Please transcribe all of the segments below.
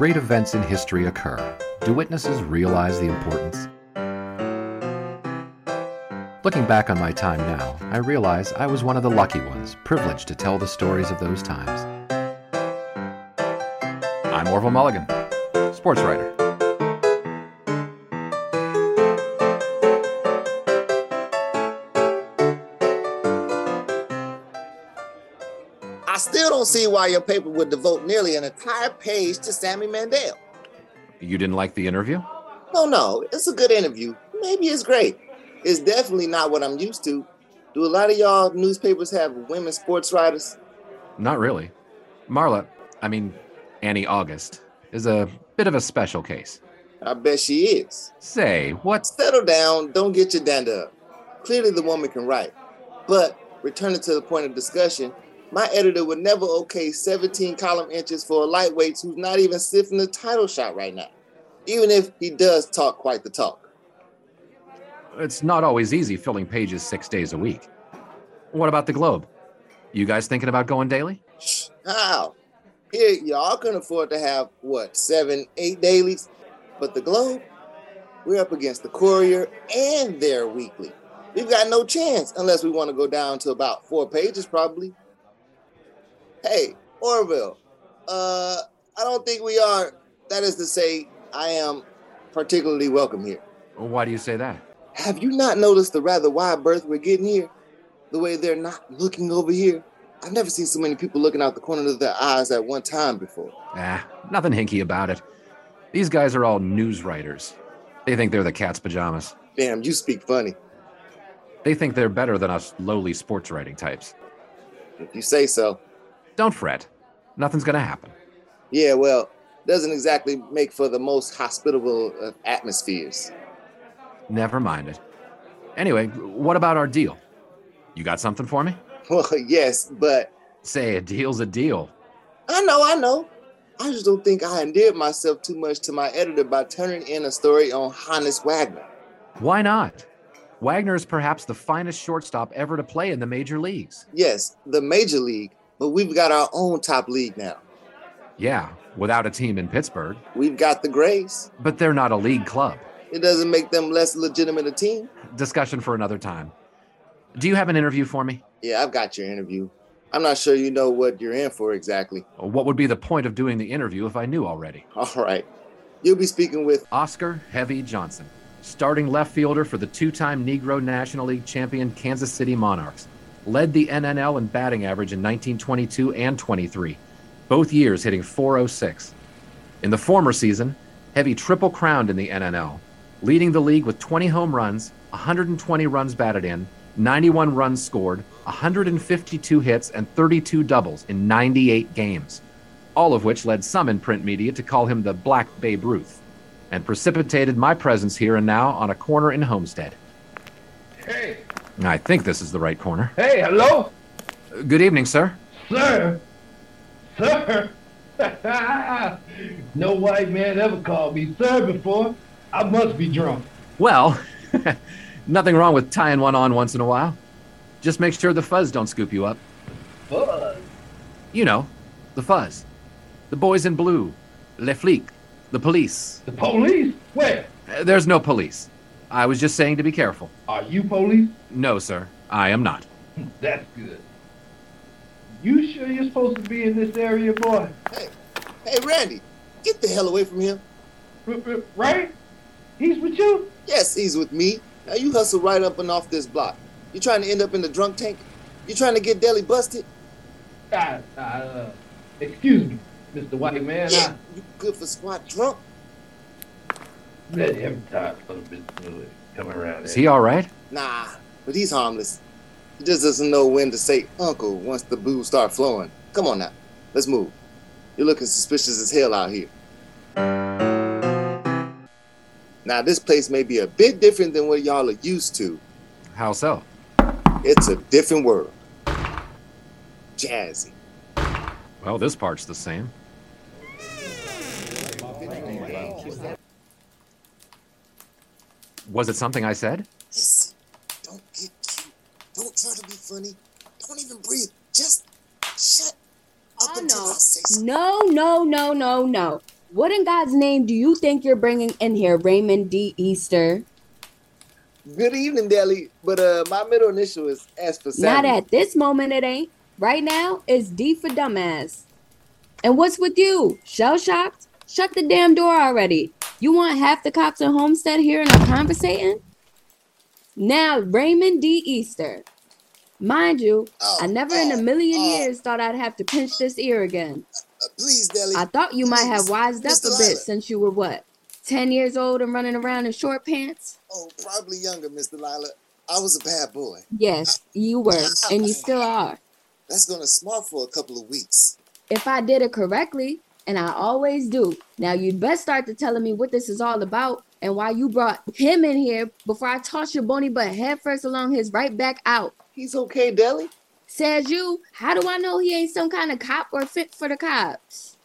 great events in history occur, do witnesses realize the importance? Looking back on my time now, I realize I was one of the lucky ones, privileged to tell the stories of those times. I'm Orville Mulligan, sports writer. Don't see why your paper would devote nearly an entire page to Sammy Mandell. You didn't like the interview? No, no, it's a good interview. Maybe it's great. It's definitely not what I'm used to. Do a lot of y'all newspapers have women sports writers? Not really. Marla, I mean, Annie August, is a bit of a special case. I bet she is. Say, what? Settle down, don't get your dander up. Clearly, the woman can write. But returning to the point of discussion, my editor would never okay 17 column inches for a lightweight who's not even sniffing the title shot right now, even if he does talk quite the talk. It's not always easy filling pages six days a week. What about the Globe? You guys thinking about going daily? How? Here, y'all can afford to have, what, seven, eight dailies? But the Globe, we're up against the Courier and their weekly. We've got no chance unless we want to go down to about four pages, probably. Hey, Orville, uh, I don't think we are, that is to say, I am particularly welcome here. Why do you say that? Have you not noticed the rather wide berth we're getting here? The way they're not looking over here? I've never seen so many people looking out the corner of their eyes at one time before. Ah, nothing hinky about it. These guys are all news writers. They think they're the cat's pajamas. Damn, you speak funny. They think they're better than us lowly sports writing types. If you say so. Don't fret. Nothing's gonna happen. Yeah, well, doesn't exactly make for the most hospitable of atmospheres. Never mind it. Anyway, what about our deal? You got something for me? Well, yes, but Say a deal's a deal. I know, I know. I just don't think I endeared myself too much to my editor by turning in a story on Honus Wagner. Why not? Wagner is perhaps the finest shortstop ever to play in the major leagues. Yes, the major league, but we've got our own top league now. Yeah, without a team in Pittsburgh. We've got the Grays. But they're not a league club. It doesn't make them less legitimate a team. Discussion for another time. Do you have an interview for me? Yeah, I've got your interview. I'm not sure you know what you're in for exactly. What would be the point of doing the interview if I knew already? All right. You'll be speaking with Oscar Heavy Johnson, starting left fielder for the two time Negro National League champion Kansas City Monarchs. Led the NNL in batting average in 1922 and 23, both years hitting 406. In the former season, Heavy triple crowned in the NNL, leading the league with 20 home runs, 120 runs batted in, 91 runs scored, 152 hits, and 32 doubles in 98 games, all of which led some in print media to call him the Black Babe Ruth, and precipitated my presence here and now on a corner in Homestead. Hey, I think this is the right corner. hey, hello, Good evening, sir. sir, sir. no white man ever called me sir before. I must be drunk. Well, nothing wrong with tying one on once in a while. Just make sure the fuzz don't scoop you up. Buzz. You know, the fuzz. The boys in blue. Les flics. The police. The police? Where? There's no police. I was just saying to be careful. Are you police? No, sir. I am not. That's good. You sure you're supposed to be in this area, boy? Hey, hey, Randy, get the hell away from him. R- r- right? He's with you? Yes, he's with me. Now you hustle right up and off this block. You trying to end up in the drunk tank? You trying to get Deli busted? Ah, uh, excuse me, Mr. White Man. Yeah, you good for squat drunk? I let him talk a little bit fluid coming around Is he all right? Nah, but he's harmless. He just doesn't know when to say uncle once the booze start flowing. Come on now, let's move. You're looking suspicious as hell out here. Now this place may be a bit different than what y'all are used to. How so? It's a different world. Jazzy. Well, this part's the same. Was it something I said? Listen, don't get cute. Don't try to be funny. Don't even breathe. Just shut up Oh until no. I say something. No, no, no, no, no. What in God's name do you think you're bringing in here, Raymond D. Easter? Good evening, Deli. But uh, my middle initial is S for S Not at this moment, it ain't. Right now, it's D for dumbass. And what's with you? Shell shocked? Shut the damn door already. You want half the cops in Homestead hearing us conversating? Now, Raymond D. Easter. Mind you, Oh, I never in a oh, million oh. years thought I'd have to pinch this ear again. Uh, please, Deli. I thought you might have wised up Mr. a bit Lila. since you were what? 10 years old and running around in short pants? Oh, probably younger, Mr. Lila. I was a bad boy. Yes, you were, and you still are. That's gonna smart for a couple of weeks. If I did it correctly, and I always do. Now you'd best start to telling me what this is all about and why you brought him in here before I toss your bony butt headfirst along his right back out. He's okay, Deli. Says you, how do I know he ain't some kind of cop or fit for the cops?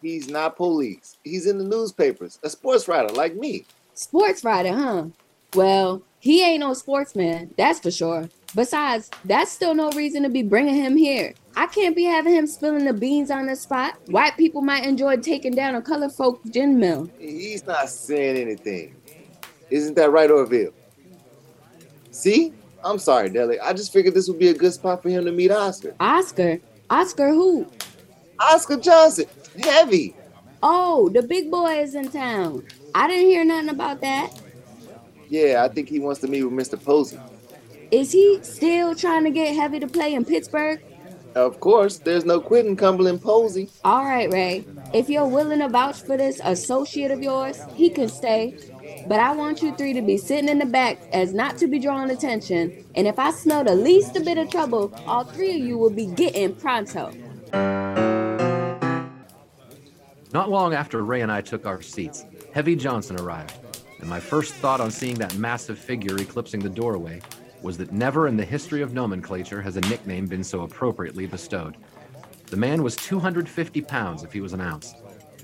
He's not police. He's in the newspapers. A sports writer like me. Sports writer, huh? Well, he ain't no sportsman, that's for sure. Besides, that's still no reason to be bringing him here. I can't be having him spilling the beans on the spot. White people might enjoy taking down a color folk gin mill. He's not saying anything. Isn't that right, Orville? See? I'm sorry, Deli. I just figured this would be a good spot for him to meet Oscar. Oscar? Oscar who? Oscar Johnson. Heavy. Oh, the big boy is in town. I didn't hear nothing about that. Yeah, I think he wants to meet with Mr. Posey. Is he still trying to get Heavy to play in Pittsburgh? Of course, there's no quitting Cumberland Posey. All right, Ray. If you're willing to vouch for this associate of yours, he can stay. But I want you three to be sitting in the back as not to be drawing attention. And if I smell the least a bit of trouble, all three of you will be getting pronto. Not long after Ray and I took our seats, Heavy Johnson arrived, and my first thought on seeing that massive figure eclipsing the doorway was that never in the history of nomenclature has a nickname been so appropriately bestowed. The man was 250 pounds if he was an ounce.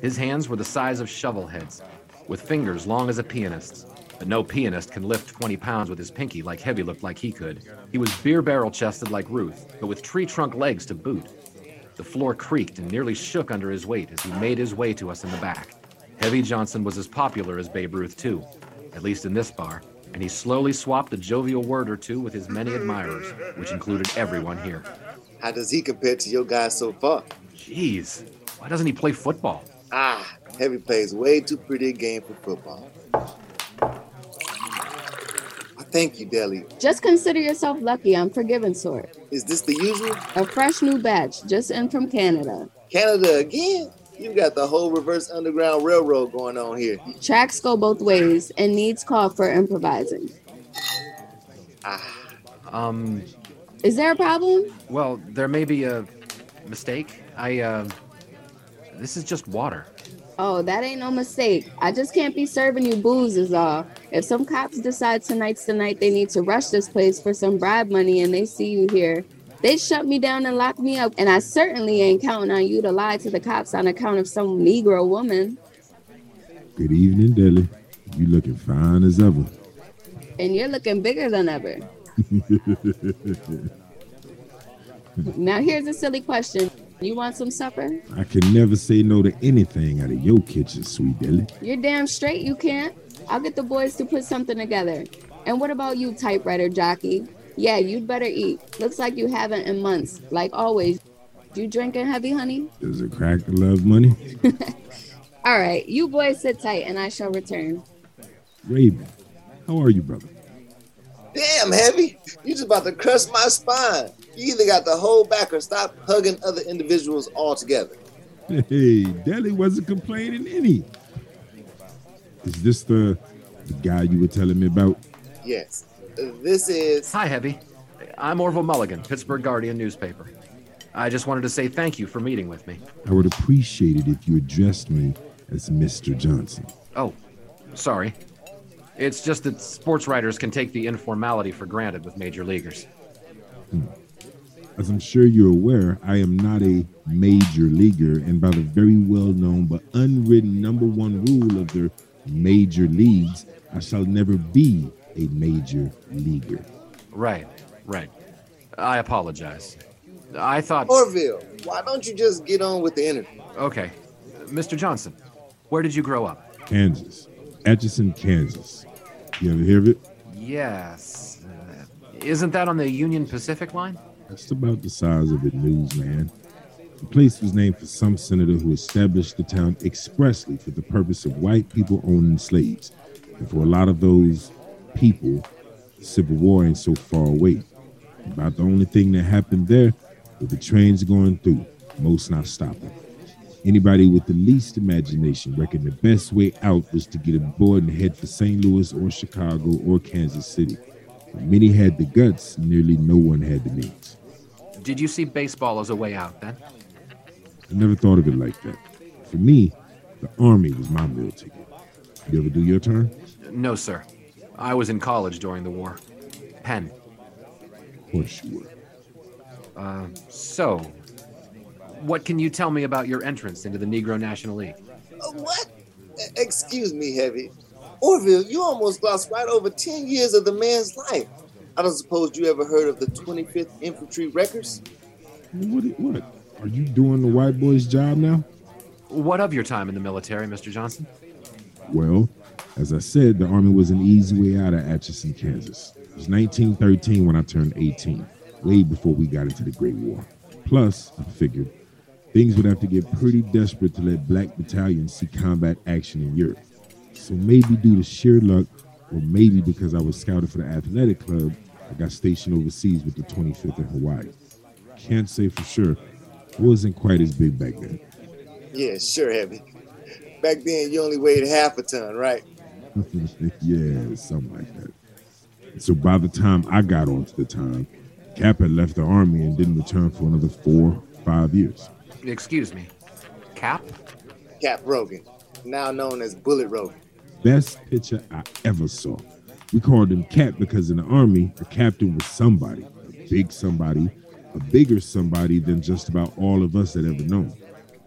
His hands were the size of shovel heads, with fingers long as a pianist's. But no pianist can lift 20 pounds with his pinky like Heavy looked like he could. He was beer barrel chested like Ruth, but with tree trunk legs to boot. The floor creaked and nearly shook under his weight as he made his way to us in the back. Heavy Johnson was as popular as Babe Ruth, too, at least in this bar, and he slowly swapped a jovial word or two with his many admirers, which included everyone here. How does he compare to your guy so far? Jeez, why doesn't he play football? Ah, Heavy plays way too pretty a game for football. I thank you, Deli. Just consider yourself lucky I'm forgiven sort. Is this the usual? A fresh new batch, just in from Canada. Canada again? You got the whole reverse underground railroad going on here. Tracks go both ways and needs call for improvising. Ah, Um, Is there a problem? well, there may be a mistake. I, uh, this is just water. Oh, that ain't no mistake. I just can't be serving you booze is all. If some cops decide tonight's the night they need to rush this place for some bribe money and they see you here, they shut me down and locked me up. And I certainly ain't counting on you to lie to the cops on account of some Negro woman. Good evening, Deli. You looking fine as ever. And you're looking bigger than ever. now here's a silly question. You want some supper? I can never say no to anything out of your kitchen, sweet Deli. You're damn straight you can't. I'll get the boys to put something together. And what about you, typewriter jockey? Yeah, you'd better eat. Looks like you haven't in months. Like always. You drinking heavy, honey? Does a cracker love money? All right, you boys sit tight and I shall return. Raven, how are you, brother? damn, Heavy. You just about to crush my spine. You either got to hold back or stop hugging other individuals altogether. Hey, Deli wasn't complaining any. Is this the, the guy you were telling me about? Yes. This is Hi, Heavy. I'm Orville Mulligan, Pittsburgh Guardian newspaper. I just wanted to say thank you for meeting with me. I would appreciate it if you addressed me as Mr. Johnson. Oh, sorry. It's just that sports writers can take the informality for granted with major leaguers. Hmm. As I'm sure you're aware, I am not a major leaguer, and by the very well known but unwritten number one rule of the major leagues, I shall never be a major leaguer. Right, right. I apologize. I thought. Orville. Why don't you just get on with the interview? Okay. Mr. Johnson, Where did you grow up? Kansas. Atchison, Kansas. You ever hear of it? Yes. Uh, isn't that on the Union Pacific line? That's about the size of it, newsman. The place was named for some senator who established the town expressly for the purpose of white people owning slaves. And for a lot of those people, Civil War ain't so far away. About the only thing that happened there was the trains going through, most not stopping. Anybody with the least imagination reckoned the best way out was to get aboard and head for St. Louis or Chicago or Kansas City. But many had the guts, nearly no one had the means. Did you see baseball as a way out then? I never thought of it like that. For me, the army was my meal ticket. You ever do your turn? No, sir. I was in college during the war. Penn. Of course you were. Uh, so, what can you tell me about your entrance into the Negro National League? Uh, what? Excuse me, Heavy. Orville, you almost lost right over 10 years of the man's life. I don't suppose you ever heard of the 25th Infantry Wreckers? What? What? Are you doing the white boy's job now? What of your time in the military, Mr. Johnson? Well, as I said, the army was an easy way out of Atchison, Kansas. It was 1913 when I turned 18, way before we got into the Great War. Plus, I figured things would have to get pretty desperate to let black battalions see combat action in Europe. So maybe due to sheer luck, or maybe because I was scouted for the athletic club, I got stationed overseas with the 25th in Hawaii. Can't say for sure. It wasn't quite as big back then. Yeah, sure, Heavy. Back then, you only weighed half a ton, right? yeah, something like that. So by the time I got onto the time, Cap had left the army and didn't return for another four, five years. Excuse me. Cap? Cap Rogan, now known as Bullet Rogan. Best pitcher I ever saw. We called him Cap because in the army, the captain was somebody, a big somebody, a bigger somebody than just about all of us had ever known.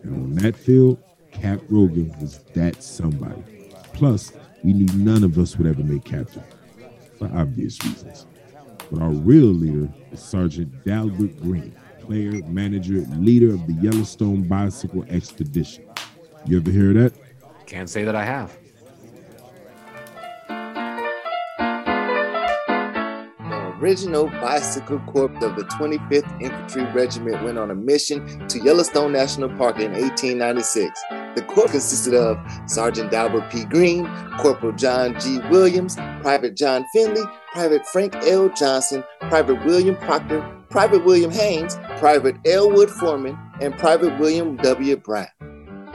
And on that field, Cap Rogan was that somebody. Plus, we knew none of us would ever make captain, for obvious reasons. But our real leader is Sergeant Dalbert Green, player, manager, leader of the Yellowstone Bicycle Expedition. You ever hear of that? Can't say that I have. The original Bicycle Corps of the 25th Infantry Regiment went on a mission to Yellowstone National Park in 1896. The Corps consisted of Sergeant Dalbert P. Green, Corporal John G. Williams, Private John Finley, Private Frank L. Johnson, Private William Proctor, Private William Haynes, Private Elwood Foreman, and Private William W. Brown.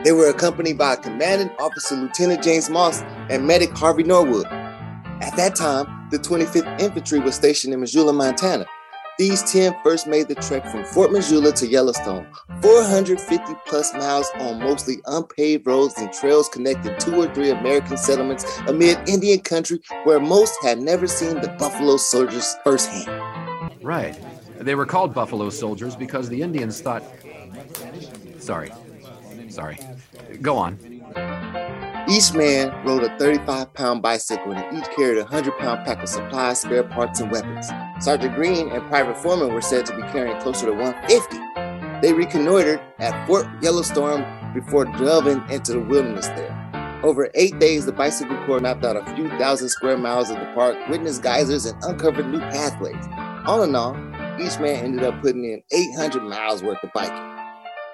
They were accompanied by Commanding Officer Lieutenant James Moss and Medic Harvey Norwood. At that time, the 25th Infantry was stationed in Missoula, Montana. These 10 first made the trek from Fort Missoula to Yellowstone, 450 plus miles on mostly unpaved roads and trails connecting two or three American settlements amid Indian country where most had never seen the Buffalo Soldiers firsthand. Right. They were called Buffalo Soldiers because the Indians thought. Sorry. Sorry. Go on. Each man rode a 35 pound bicycle and each carried a 100 pound pack of supplies, spare parts, and weapons. Sergeant Green and Private Foreman were said to be carrying closer to 150. They reconnoitered at Fort Yellowstone before delving into the wilderness there. Over eight days, the Bicycle Corps mapped out a few thousand square miles of the park, witnessed geysers, and uncovered new pathways. All in all, each man ended up putting in 800 miles worth of biking.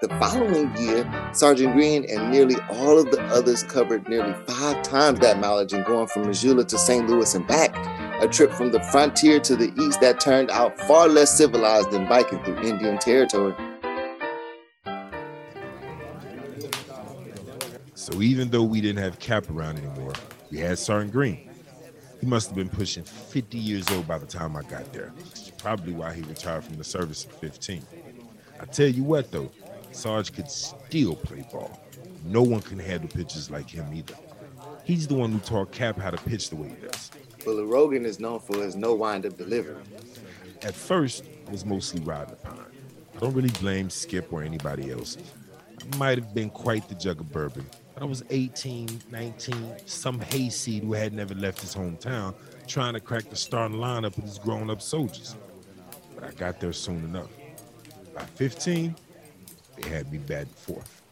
The following year, Sergeant Green and nearly all of the others covered nearly five times that mileage and going from Missoula to St. Louis and back, a trip from the frontier to the east that turned out far less civilized than biking through Indian territory. So even though we didn't have Cap around anymore, we had Sergeant Green. He must have been pushing 50 years old by the time I got there. Probably why he retired from the service at 15. I tell you what though, Sarge could still play ball. No one can handle pitches like him either. He's the one who taught Cap how to pitch the way he does. Bullet Rogan is known for his no wind-up delivery. At first, it was mostly riding the pine. I don't really blame Skip or anybody else. I might have been quite the jug of bourbon, but I was 18, 19, some hayseed who had never left his hometown, trying to crack the starting lineup with his grown-up soldiers. But I got there soon enough. By 15, they had me batting fourth.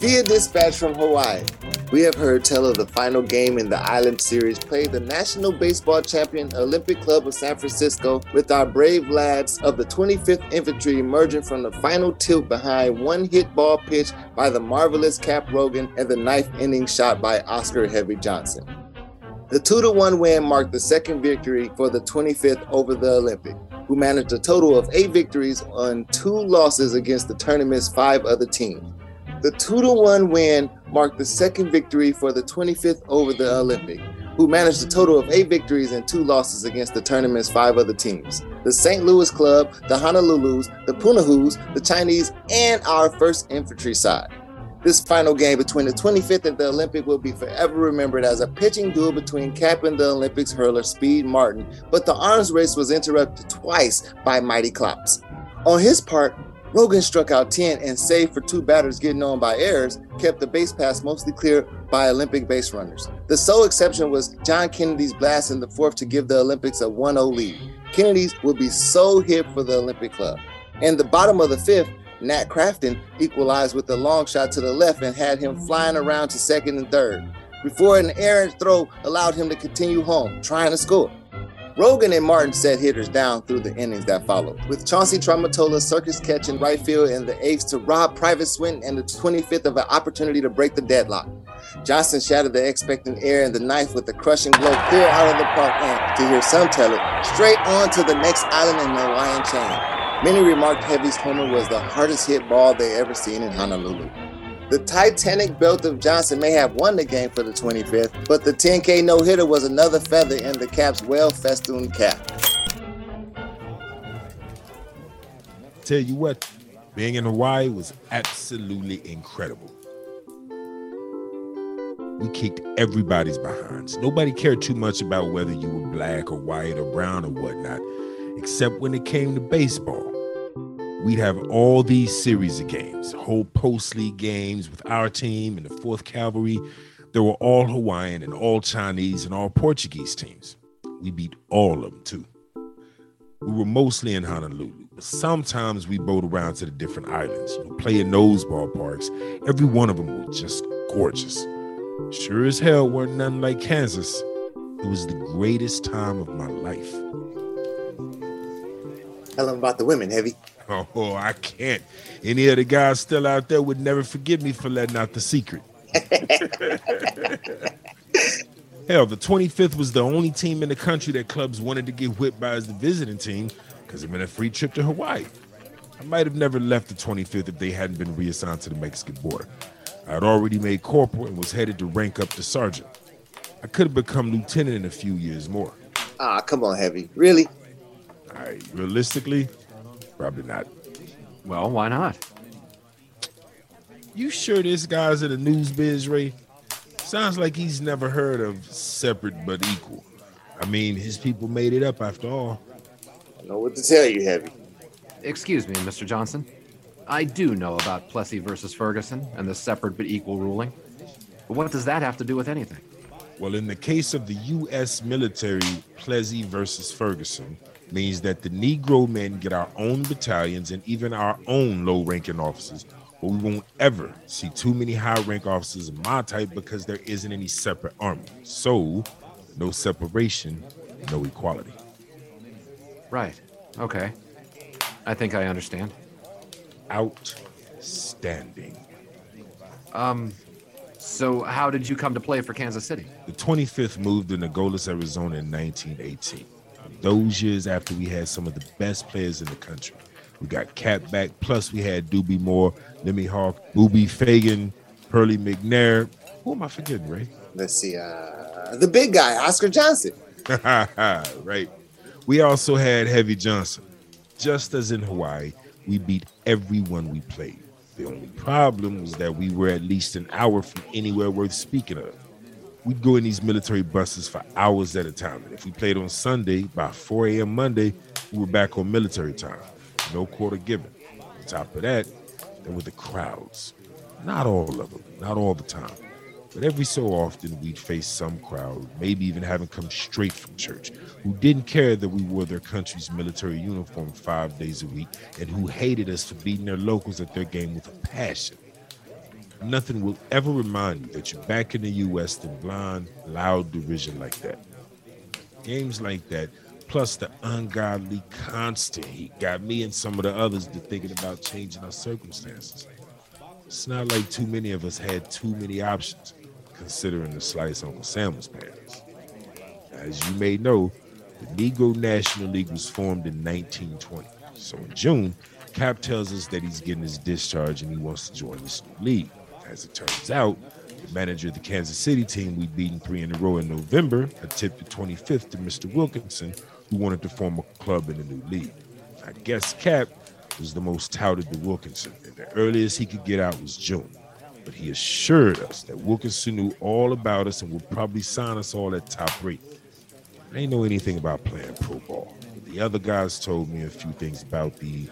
Via dispatch from Hawaii, we have heard tell of the final game in the Island Series played the National Baseball Champion Olympic Club of San Francisco with our brave lads of the 25th Infantry emerging from the final tilt behind one hit ball pitch by the marvelous Cap Rogan and the ninth inning shot by Oscar Heavy Johnson. The 2 to 1 win marked the second victory for the 25th over the Olympic, who managed a total of eight victories on two losses against the tournament's five other teams. The 2 to 1 win marked the second victory for the 25th over the Olympic, who managed a total of eight victories and two losses against the tournament's five other teams. The St. Louis Club, the Honolulus, the Punahous, the Chinese, and our 1st Infantry side. This final game between the 25th and the Olympic will be forever remembered as a pitching duel between Cap and the Olympics hurler Speed Martin, but the arms race was interrupted twice by Mighty Klops. On his part, Rogan struck out 10 and saved for two batters getting on by errors, kept the base pass mostly clear by Olympic base runners. The sole exception was John Kennedy's blast in the fourth to give the Olympics a 1 0 lead. Kennedy's would be so hit for the Olympic club. In the bottom of the fifth, Nat Crafton equalized with a long shot to the left and had him flying around to second and third before an errant throw allowed him to continue home, trying to score. Rogan and Martin set hitters down through the innings that followed, with Chauncey Traumatola circus catching right field in the eighth to rob Private Swinton and the 25th of an opportunity to break the deadlock. Johnson shattered the expectant air in the ninth with a crushing blow clear out of the park and, to hear some tell it, straight on to the next island in the Hawaiian chain. Many remarked Heavy's homer was the hardest hit ball they ever seen in Honolulu. The Titanic belt of Johnson may have won the game for the 25th, but the 10K no hitter was another feather in the Cap's well festooned cap. Tell you what, being in Hawaii was absolutely incredible. We kicked everybody's behinds. Nobody cared too much about whether you were black or white or brown or whatnot, except when it came to baseball we'd have all these series of games, whole post league games with our team and the Fourth Cavalry. There were all Hawaiian and all Chinese and all Portuguese teams. We beat all of them too. We were mostly in Honolulu, but sometimes we boat around to the different islands, you know, playing those ballparks. Every one of them was just gorgeous. Sure as hell weren't nothing like Kansas. It was the greatest time of my life. Tell them about the women, Heavy. Oh, I can't. Any of the guys still out there would never forgive me for letting out the secret. Hell, the 25th was the only team in the country that clubs wanted to get whipped by as the visiting team because it meant a free trip to Hawaii. I might have never left the 25th if they hadn't been reassigned to the Mexican border. I had already made corporal and was headed to rank up to sergeant. I could have become lieutenant in a few years more. Ah, come on, Heavy. Really? All right, realistically, Probably not. Well, why not? You sure this guy's in the news biz, Ray? Sounds like he's never heard of separate but equal. I mean, his people made it up after all. I know what to tell you, Heavy. Excuse me, Mr. Johnson. I do know about Plessy versus Ferguson and the separate but equal ruling. But what does that have to do with anything? Well, in the case of the U.S. military, Plessy versus Ferguson, means that the Negro men get our own battalions and even our own low ranking officers. But we won't ever see too many high rank officers of my type because there isn't any separate army. So, no separation, no equality. Right. Okay. I think I understand. Outstanding. Um, so how did you come to play for Kansas City? The 25th moved to Nogales, Arizona in 1918 those years after we had some of the best players in the country. We got Cap back, plus we had Dobie Moore, Lemmy Hawk, Booby Fagan, Hurley McNair. Who am I forgetting, Ray? Let's see. Uh, the big guy, Oscar Johnson. right. We also had Heavy Johnson. Just as in Hawaii, we beat everyone we played. The only problem was that we were at least an hour from anywhere worth speaking of we'd go in these military buses for hours at a time. And if we played on Sunday, by 4 a.m. Monday, we were back on military time. No quarter given. On top of that, there were the crowds. Not all of them, not all the time. But every so often, we'd face some crowd, maybe even having come straight from church, who didn't care that we wore their country's military uniform five days a week and who hated us for beating their locals at their game with a passion. Nothing will ever remind you that you're back in the U.S. than blind, loud derision like that. Games like that, plus the ungodly constant heat, got me and some of the others to thinking about changing our circumstances. It's not like too many of us had too many options, considering the slice Uncle Sam was paying us. As you may know, the Negro National League was formed in 1920. So in June, Cap tells us that he's getting his discharge and he wants to join this new league. As it turns out, the manager of the Kansas City team we'd beaten three in a row in November the 25th to Mr. Wilkinson, who wanted to form a club in the new league. I guess Cap was the most touted to Wilkinson, and the earliest he could get out was June. But he assured us that Wilkinson knew all about us and would probably sign us all at top rate. I ain't know anything about playing pro ball. But the other guys told me a few things about the,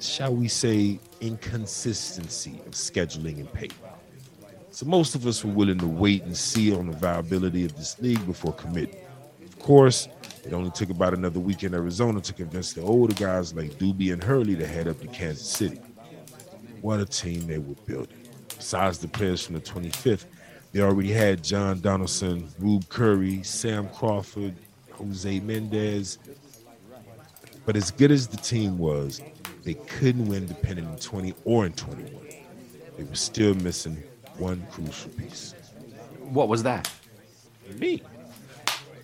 shall we say, inconsistency of scheduling and pay. So most of us were willing to wait and see on the viability of this league before committing. Of course, it only took about another week in Arizona to convince the older guys like Dobie and Hurley to head up to Kansas City. What a team they were building. Besides the players from the 25th, they already had John Donaldson, Rube Curry, Sam Crawford, Jose Mendez. But as good as the team was, they couldn't win depending in 20 or in 21. They were still missing one crucial piece. What was that? Me.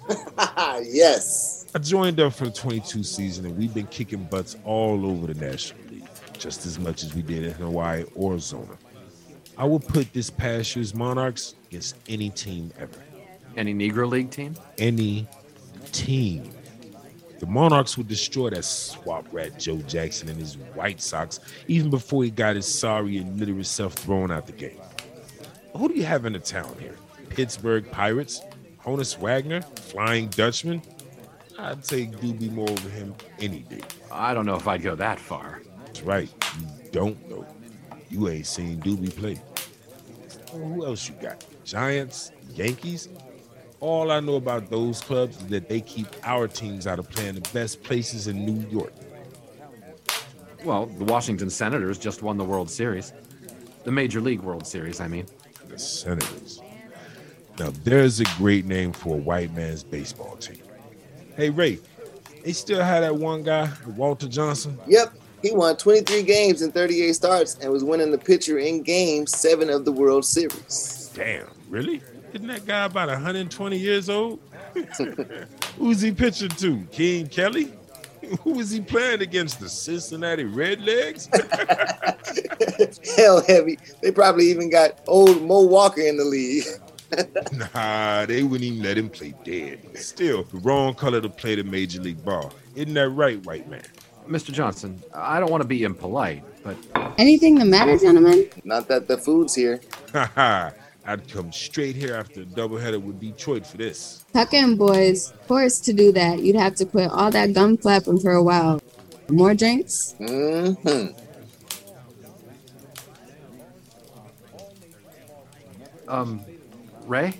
yes. I joined up for the 22 season, and we've been kicking butts all over the National League, just as much as we did in Hawaii or Zona. I would put this past year's Monarchs against any team ever. Any Negro League team? Any team. The Monarchs would destroy that swap rat Joe Jackson and his White Sox even before he got his sorry and literate self thrown out the game. Who do you have in the town here? Pittsburgh Pirates? Honus Wagner? Flying Dutchman? I'd take Dobie Moore over him any day. I don't know if I'd go that far. That's right. You don't know. You ain't seen Dobie play. Who else you got? Giants? Yankees? All I know about those clubs is that they keep our teams out of playing the best places in New York. Well, the Washington Senators just won the World Series. The Major League World Series, I mean. The Senators. Now, there's a great name for a white man's baseball team. Hey, Ray, they still had that one guy, Walter Johnson? Yep. He won 23 games in 38 starts and was winning the pitcher in game seven of the World Series. Damn, really? Isn't that guy about 120 years old? Who's he pitching to? King Kelly? Who is he playing against? The Cincinnati Redlegs? Hell heavy. They probably even got old Mo Walker in the league. nah, they wouldn't even let him play dead. Still, the wrong color to play the major league ball. Isn't that right, white man? Mr. Johnson, I don't want to be impolite, but Anything the matter, gentlemen? Not that the food's here. Haha, I'd come straight here after a doubleheader with Detroit for this. Tuck in, boys. Of course, to do that, you'd have to quit all that gum flapping for a while. More drinks? Mm-hmm. um, Ray,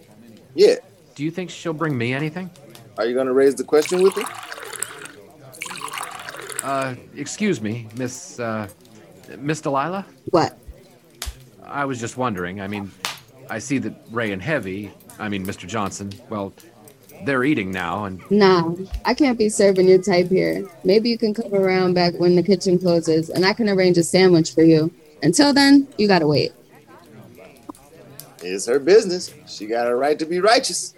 Yeah. do you think she'll bring me anything? Are you gonna raise the question with me? Uh, excuse me, Miss, uh, Miss Delilah? What? I was just wondering. I mean, I see that Ray and Heavy, I mean, Mr. Johnson, well, they're eating now, and Nah, I can't be serving your type here. Maybe you can come around back when the kitchen closes and I can arrange a sandwich for you. Until then, you gotta wait. It's her business. She got a right to be righteous.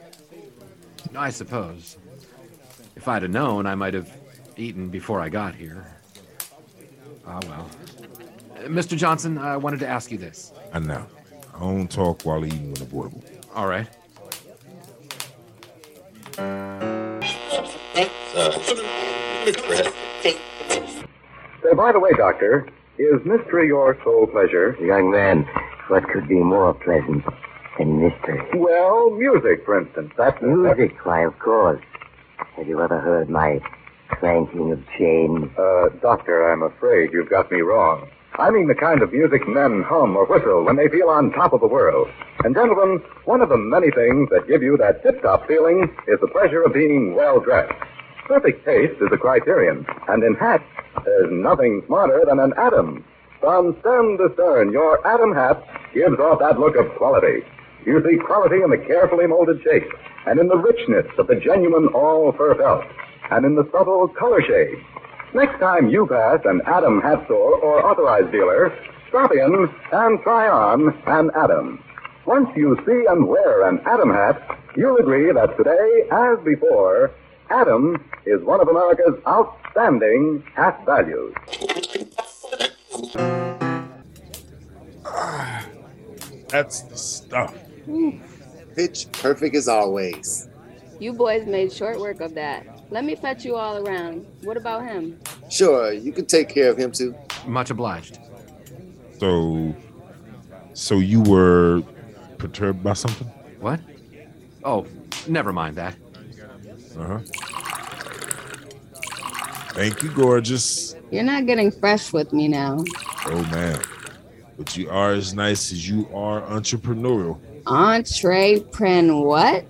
I suppose. If I'd have known, I might have eaten before I got here. Ah, well. Uh, Mr. Johnson, I wanted to ask you this. I know. I don't talk while eating unavoidable. All right. Uh, by the way, Doctor, is mystery your sole pleasure? Young man, what could be more pleasant than mystery? Well, music, for instance. That's Music, why, of course. Have you ever heard my clanking of chains? Uh, Doctor, I'm afraid you've got me wrong. I mean the kind of music men hum or whistle when they feel on top of the world. And gentlemen, one of the many things that give you that tip-top feeling is the pleasure of being well dressed. Perfect taste is a criterion, and in hats, there's nothing smarter than an Adam. From stem to stern, your Adam hat gives off that look of quality. You see quality in the carefully molded shape, and in the richness of the genuine all-fur felt, and in the subtle color shade. Next time you pass an Adam hat store or authorized dealer, stop in and try on an Adam. Once you see and wear an Adam hat, you'll agree that today, as before, Adam is one of America's outstanding hat values. That's the stuff. Pitch perfect as always. You boys made short work of that. Let me fetch you all around. What about him? Sure, you can take care of him too. Much obliged. So, so you were perturbed by something? What? Oh, never mind that. Uh huh. Thank you, gorgeous. You're not getting fresh with me now. Oh man, but you are as nice as you are entrepreneurial. Entrepreneur what?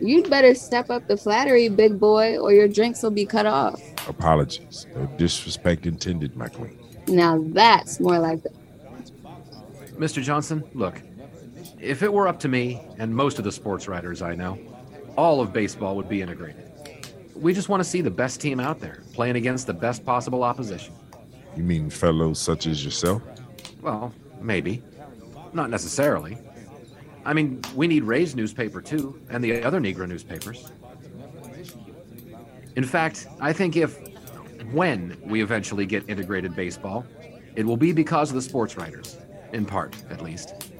You'd better step up the flattery, big boy, or your drinks will be cut off. Apologies. No disrespect intended, my queen. Now that's more like the Mr. Johnson, look, if it were up to me and most of the sports writers I know, all of baseball would be integrated. We just want to see the best team out there playing against the best possible opposition. You mean fellows such as yourself? Well, maybe. Not necessarily. I mean, we need Ray's newspaper too, and the other Negro newspapers. In fact, I think if, when we eventually get integrated baseball, it will be because of the sports writers, in part, at least.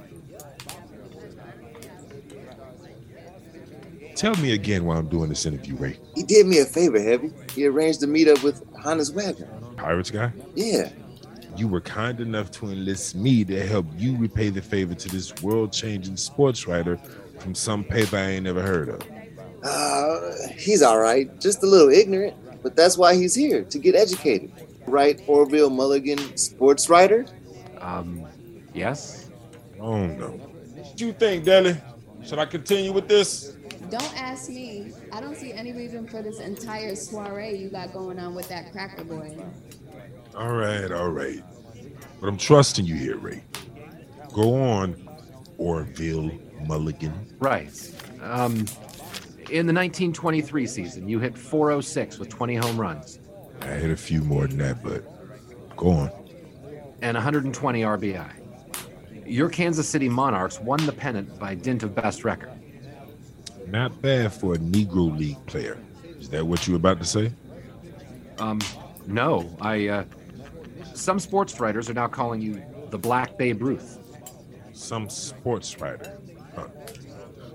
Tell me again why I'm doing this interview, Ray. He did me a favor, Heavy. He arranged to meet up with Honus Wagner. Pirates guy? Yeah. You were kind enough to enlist me to help you repay the favor to this world changing sports writer from some paper I ain't never heard of. Uh, he's all right. Just a little ignorant, but that's why he's here to get educated. Right, Orville Mulligan, sports writer? Um, yes? Oh no. What do you think, Deli? Should I continue with this? Don't ask me. I don't see any reason for this entire soiree you got going on with that cracker boy. All right, all right. But I'm trusting you here, Ray. Go on, Orville Mulligan. Right. Um, in the 1923 season, you hit 406 with 20 home runs I hit a few more than that, but go on. and 120 RBI. Your Kansas City Monarchs won the pennant by dint of best record. Not bad for a Negro League player. Is that what you were about to say? Um, no, I, uh, some sports writers are now calling you the Black Babe Ruth. Some sports writer. Huh.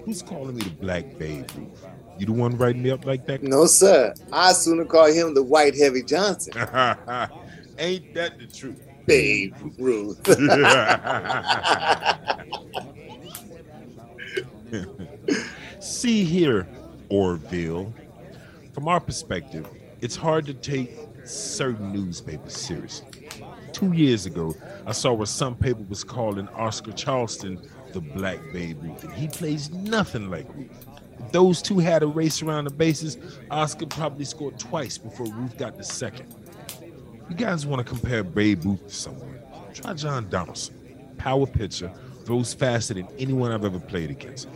Who's calling me the Black Babe Ruth? You the one writing me up like that? No, sir. I sooner call him the White Heavy Johnson. Ain't that the truth? Babe Ruth. See here, Orville. From our perspective, it's hard to take certain newspapers seriously. Two years ago, I saw where some paper was calling Oscar Charleston the Black Babe Ruth, and he plays nothing like Ruth. If those two had a race around the bases, Oscar probably scored twice before Ruth got the second. You guys want to compare Babe Ruth to someone? Try John Donaldson. Power pitcher, throws faster than anyone I've ever played against.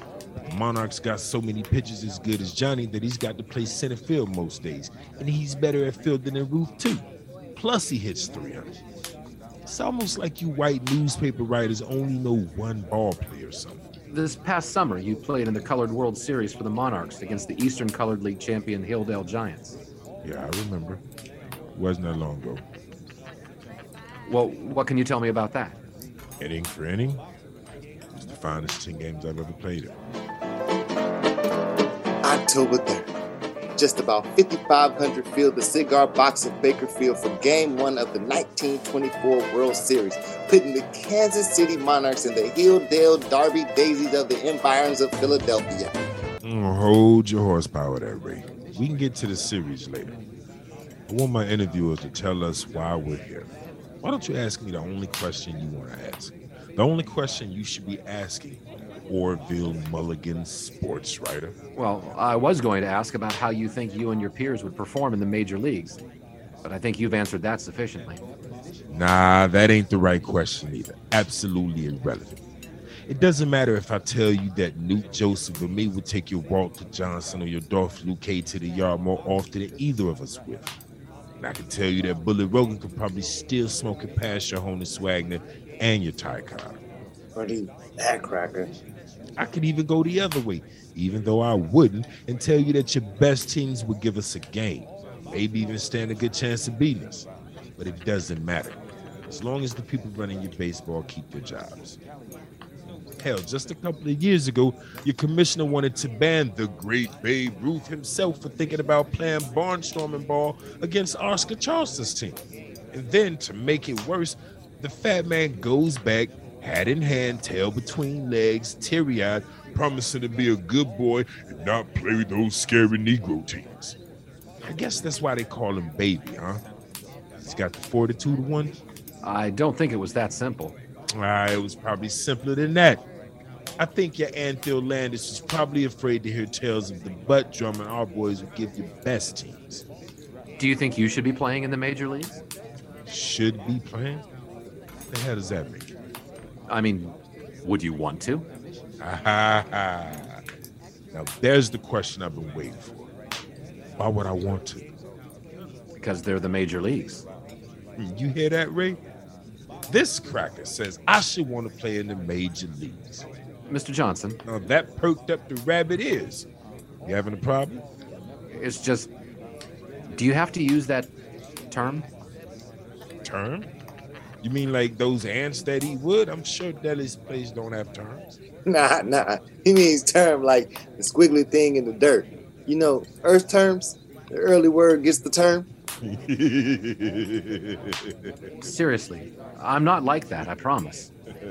Monarchs got so many pitchers as good as Johnny that he's got to play center field most days, and he's better at field than Ruth too. Plus, he hits 300. It's almost like you white newspaper writers only know one ball player or something. This past summer, you played in the Colored World Series for the Monarchs against the Eastern Colored League champion Hilldale Giants. Yeah, I remember. Wasn't that long ago. Well, what can you tell me about that? Inning for inning, it's the finest 10 games I've ever played in. October 3rd. Just about 5,500 filled the cigar box of Baker Field for game one of the 1924 World Series, putting the Kansas City Monarchs in the Hilldale Darby Daisies of the Environs of Philadelphia. Mm, hold your horsepower there, Ray. We can get to the series later. I want my interviewers to tell us why we're here. Why don't you ask me the only question you want to ask? The only question you should be asking Orville Mulligan sports writer. Well, I was going to ask about how you think you and your peers would perform in the major leagues, but I think you've answered that sufficiently. Nah, that ain't the right question either. Absolutely irrelevant. It doesn't matter if I tell you that Newt Joseph or me would take your Walter Johnson or your Dolph Luque to the yard more often than either of us would. And I can tell you that Bullet Rogan could probably still smoke it past your Honus Wagner and your Ty Cobb. That cracker. I could even go the other way, even though I wouldn't, and tell you that your best teams would give us a game, maybe even stand a good chance of beating us. But it doesn't matter. As long as the people running your baseball keep their jobs. Hell, just a couple of years ago, your commissioner wanted to ban the great Babe Ruth himself for thinking about playing barnstorming ball against Oscar Charleston's team. And then, to make it worse, the fat man goes back, hat in hand, tail between legs, teary eyed, promising to be a good boy and not play with those scary Negro teams. I guess that's why they call him Baby, huh? He's got the fortitude one. I don't think it was that simple. Ah, it was probably simpler than that. I think your Anfield Landis was probably afraid to hear tales of the butt drumming our boys would give your best teams. Do you think you should be playing in the major leagues? Should be playing? What the hell does that mean? I mean, would you want to? Now there's the question I've been waiting for. Why would I want to? Because they're the major leagues. Hmm, you hear that, Ray? This cracker says I should want to play in the major leagues. Mr. Johnson, Now that perked up the rabbit ears. You having a problem? it's just. Do you have to use that term? Term? You mean like those ants that eat wood? I'm sure Deli's place don't have terms. Nah, nah. He means term like the squiggly thing in the dirt. You know, earth terms. The early word gets the term. Seriously, I'm not like that, I promise.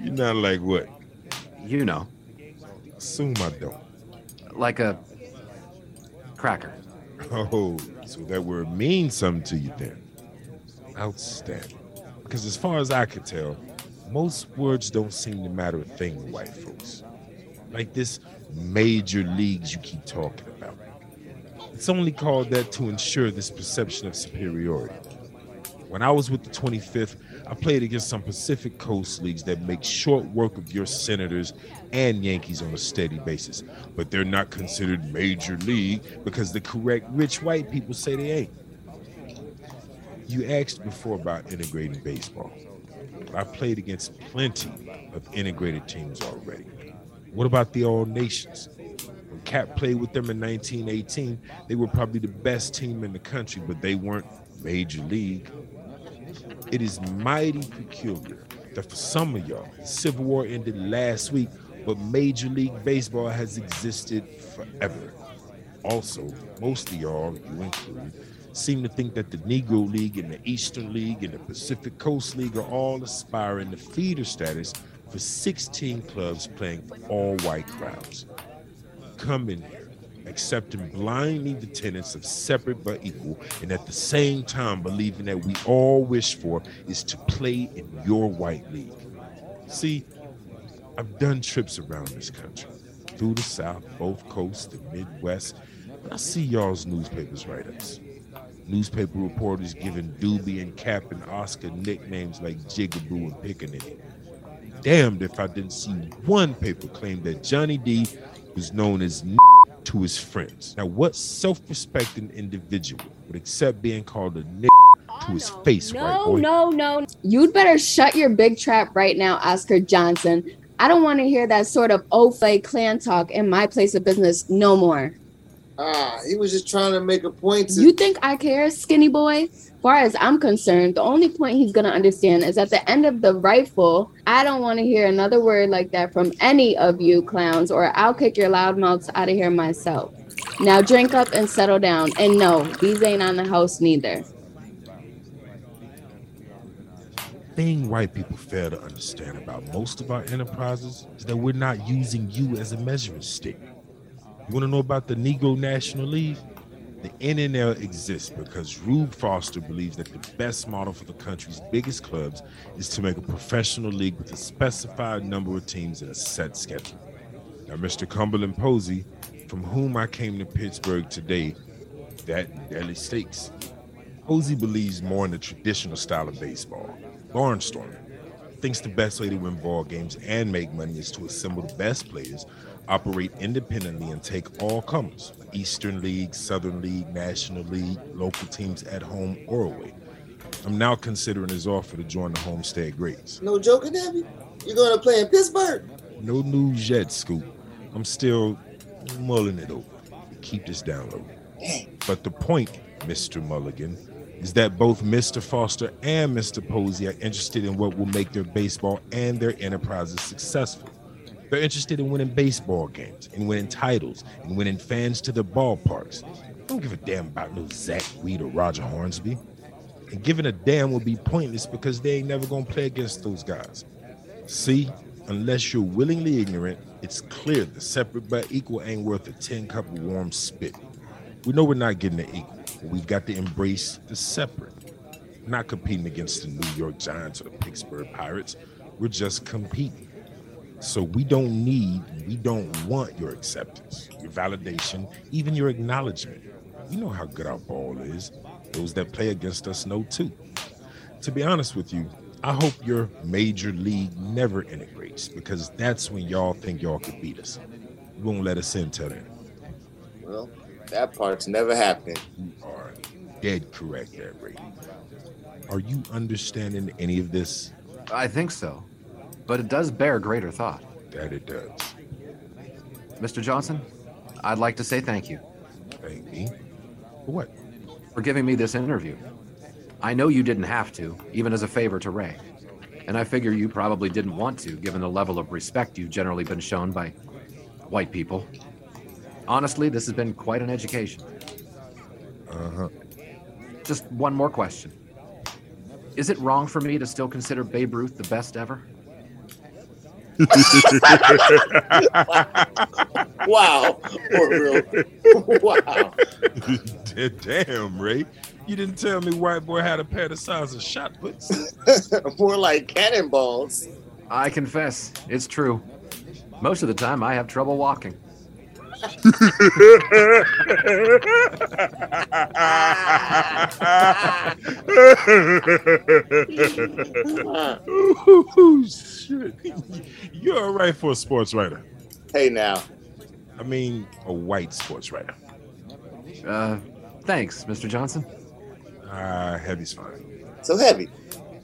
You're not like what? You know, Assume I don't. like a cracker. Oh, so that word means something to you then. Outstanding. Because as far as I could tell, most words don't seem to matter a thing to white folks. Like this major leagues you keep talking about. It's only called that to ensure this perception of superiority. When I was with the 25th, I played against some Pacific Coast leagues that make short work of your Senators and Yankees on a steady basis, but they're not considered major league because the correct rich white people say they ain't. You asked before about integrating baseball. I played against plenty of integrated teams already. What about the All Nations? When Cap played with them in 1918, they were probably the best team in the country, but they weren't major league. It is mighty peculiar that for some of y'all, the Civil War ended last week, but Major League Baseball has existed forever. Also, most of y'all, you included, seem to think that the Negro League and the Eastern League and the Pacific Coast League are all aspiring to feeder status for 16 clubs playing for all white crowds. Come in here, accepting blindly the tenets of separate but equal, and at the same time believing that we all wish for is to play in your white league. See, I've done trips around this country, through the South, both coasts, the Midwest, and I see y'all's newspapers write ups. Newspaper reporters giving Dobie and Cap and Oscar nicknames like Jigaboo and Pickaninny. Damned if I didn't see one paper claim that Johnny D was known as to his friends. Now, what self-respecting individual would accept being called a to his oh, face, white No, boy? no, no. You'd better shut your big trap right now, Oscar Johnson. I don't want to hear that sort of Ofay clan talk in my place of business no more. Ah, he was just trying to make a point to You think I care, skinny boy? Far as I'm concerned, the only point he's gonna understand is at the end of the rifle, I don't want to hear another word like that from any of you clowns, or I'll kick your loud mouths out of here myself. Now drink up and settle down. And no, these ain't on the house neither. thing white people fail to understand about most of our enterprises is that we're not using you as a measuring stick. You want to know about the Negro National League? The NNL exists because Rube Foster believes that the best model for the country's biggest clubs is to make a professional league with a specified number of teams and a set schedule. Now, Mr. Cumberland Posey, from whom I came to Pittsburgh today, that deadly stakes. Posey believes more in the traditional style of baseball, barnstorming. Thinks the best way to win ball games and make money is to assemble the best players, operate independently, and take all comers Eastern League, Southern League, National League, local teams at home or away. I'm now considering his offer to join the Homestead Grays. No joking, Debbie. You're going to play in Pittsburgh. No news yet, Scoop. I'm still mulling it over. Keep this down low. Dang. But the point, Mr. Mulligan, is that both Mr. Foster and Mr. Posey are interested in what will make their baseball and their enterprises successful. They're interested in winning baseball games, in winning titles, in winning fans to their ballparks. They don't give a damn about no Zack Wheat or Roger Hornsby. And giving a damn will be pointless because they ain't never gonna play against those guys. See, unless you're willingly ignorant, it's clear the separate but equal ain't worth a 10 cup of warm spit. We know we're not getting the equal, we've got to embrace the separate. Not competing against the New York Giants or the Pittsburgh Pirates. We're just competing. So we don't need, we don't want your acceptance, your validation, even your acknowledgement. You know how good our ball is. Those that play against us know too. To be honest with you, I hope your major league never integrates because that's when y'all think y'all could beat us. You won't let us in till then. Well, that part's never happened. You are dead correct there, Brady. Are you understanding any of this? I think so. But it does bear greater thought. That it does. Mr. Johnson, I'd like to say thank you Thank me. For what? for giving me this interview. I know you didn't have to, even as a favor to Ray. And I figure you probably didn't want to, given the level of respect you've generally been shown by white people. Honestly, this has been quite an education. Uh huh. Just one more question. Is it wrong for me to still consider Babe Ruth the best ever? Wow. For real. wow. Damn, Ray. You didn't tell me white boy had a pair the size of shot puts. More like cannonballs. I confess, it's true. Most of the time, I have trouble walking. Ooh, shit. You're all right for a sports writer. Hey now. I mean, a white sports writer. Uh, thanks, Mr. Johnson. Ah, heavy's fine. So heavy.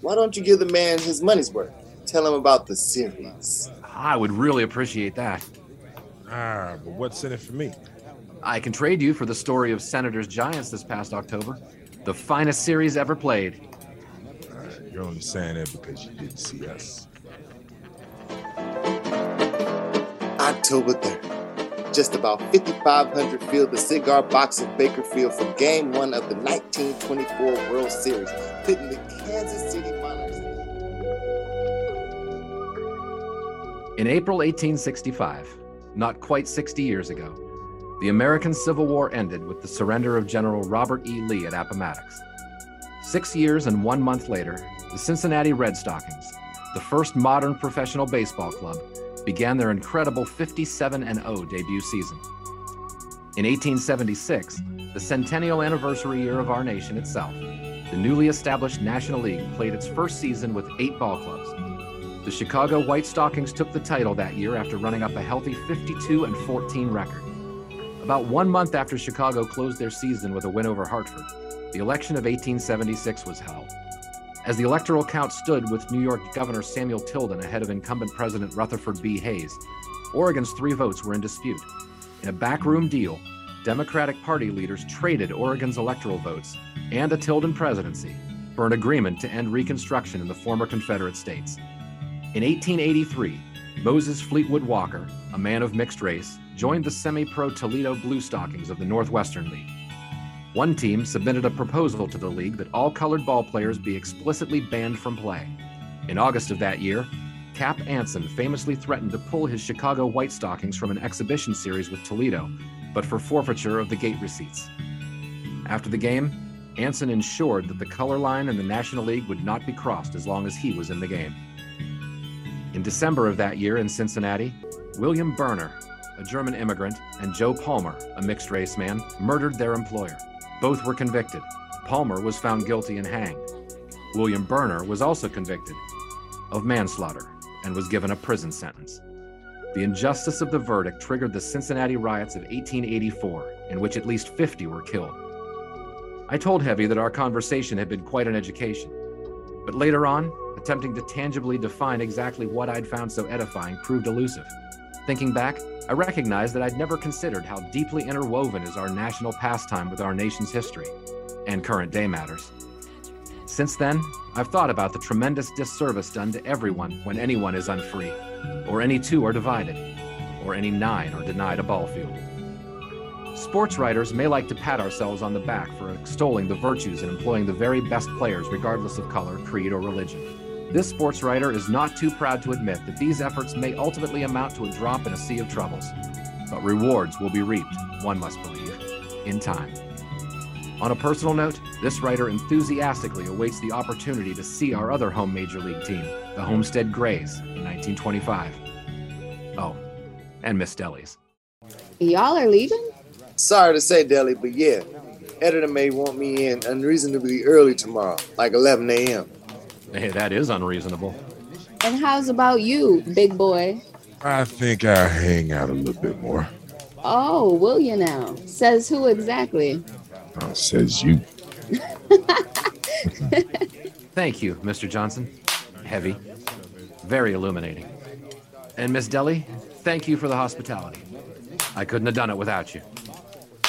Why don't you give the man his money's worth? Tell him about the series. I would really appreciate that. Ah, but what's in it for me? I can trade you for the story of Senators Giants this past October. The finest series ever played. You're only saying that because you didn't see us. October 3rd. Just about 5,500 filled the cigar box of Bakerfield for game one of the 1924 World Series, pitting the Kansas City Monarchs. In April 1865, not quite 60 years ago, the American Civil War ended with the surrender of General Robert E. Lee at Appomattox. Six years and one month later, the Cincinnati Red Stockings, the first modern professional baseball club, began their incredible 57 0 debut season. In 1876, the centennial anniversary year of our nation itself, the newly established National League played its first season with eight ball clubs. The Chicago White Stockings took the title that year after running up a healthy 52 and 14 record. About one month after Chicago closed their season with a win over Hartford, the election of 1876 was held. As the electoral count stood with New York Governor Samuel Tilden ahead of incumbent President Rutherford B. Hayes, Oregon's three votes were in dispute. In a backroom deal, Democratic Party leaders traded Oregon's electoral votes and a Tilden presidency for an agreement to end Reconstruction in the former Confederate states. In 1883, Moses Fleetwood Walker, a man of mixed race, joined the semi pro Toledo Blue Stockings of the Northwestern League. One team submitted a proposal to the league that all colored ball players be explicitly banned from play. In August of that year, Cap Anson famously threatened to pull his Chicago White Stockings from an exhibition series with Toledo, but for forfeiture of the gate receipts. After the game, Anson ensured that the color line in the National League would not be crossed as long as he was in the game. In December of that year in Cincinnati, William Berner, a German immigrant, and Joe Palmer, a mixed race man, murdered their employer. Both were convicted. Palmer was found guilty and hanged. William Berner was also convicted of manslaughter and was given a prison sentence. The injustice of the verdict triggered the Cincinnati riots of 1884, in which at least 50 were killed. I told Heavy that our conversation had been quite an education, but later on, attempting to tangibly define exactly what I'd found so edifying proved elusive. Thinking back, I recognized that I'd never considered how deeply interwoven is our national pastime with our nation's history and current day matters. Since then, I've thought about the tremendous disservice done to everyone when anyone is unfree, or any two are divided, or any nine are denied a ball field. Sports writers may like to pat ourselves on the back for extolling the virtues and employing the very best players regardless of color, creed, or religion. This sports writer is not too proud to admit that these efforts may ultimately amount to a drop in a sea of troubles. But rewards will be reaped, one must believe, in time. On a personal note, this writer enthusiastically awaits the opportunity to see our other home Major League team, the Homestead Grays, in 1925. Oh, and Miss Deli's. Y'all are leaving? Sorry to say, Deli, but yeah, editor may want me in unreasonably early tomorrow, like 11 a.m. Hey, that is unreasonable. And how's about you, big boy? I think I'll hang out a little bit more. Oh, will you now? Says who exactly? Uh, says you. Thank you, Mr. Johnson. Heavy. Very illuminating. And Miss Deli, thank you for the hospitality. I couldn't have done it without you.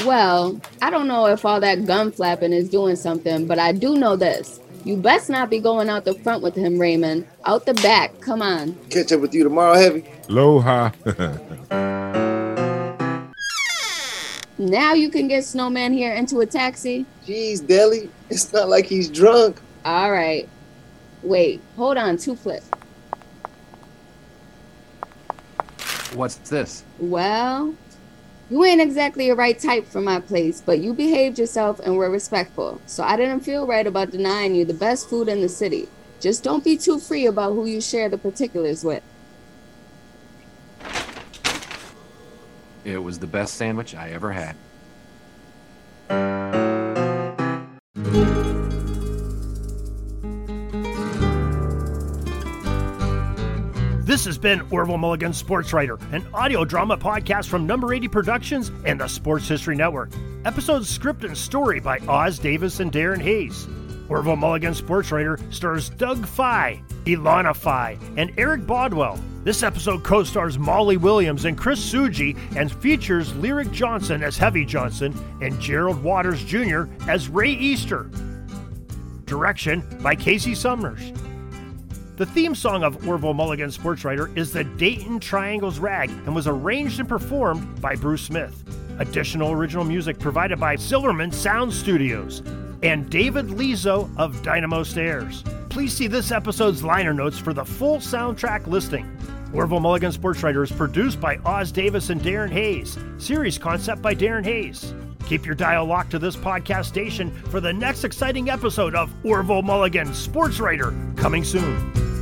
Well, I don't know if all that gun flapping is doing something, but I do know this. You best not be going out the front with him, Raymond. Out the back. Come on. Catch up with you tomorrow, Heavy. Aloha. Now you can get Snowman here into a taxi. Jeez, Deli, it's not like he's drunk. All right. Wait, hold on, two flip. What's this? Well, you ain't exactly a right type for my place, but you behaved yourself and were respectful. So I didn't feel right about denying you the best food in the city. Just don't be too free about who you share the particulars with. It was the best sandwich I ever had. This has been Orville Mulligan Sports Writer, an audio drama podcast from Number 80 Productions and the Sports History Network. Episode script and story by Os Davis and Darin Hayes. Orville Mulligan Sports Writer stars Doug Fye, Ilona Fye, and Eric Bodwell. This episode co stars Molly Williams and Chris Sugi and features Lyrik Johnson as Heavy Johnson and Gerald Waters Jr. as Ray Easter. Direction by Kasey Summers. The theme song of Orville Mulligan Sports Writer is the Dayton Triangles Rag and was arranged and performed by Bruce Smith. Additional original music provided by Silverman Sound Studios and David Lizo of Dynamo Stairs. Please see this episode's liner notes for the full soundtrack listing. Orville Mulligan Sports Writer is produced by Os Davis and Darin Hayes. Series concept by Darin Hayes. Keep your dial locked to this podcast station for the next exciting episode of Orville Mulligan Sports Writer coming soon.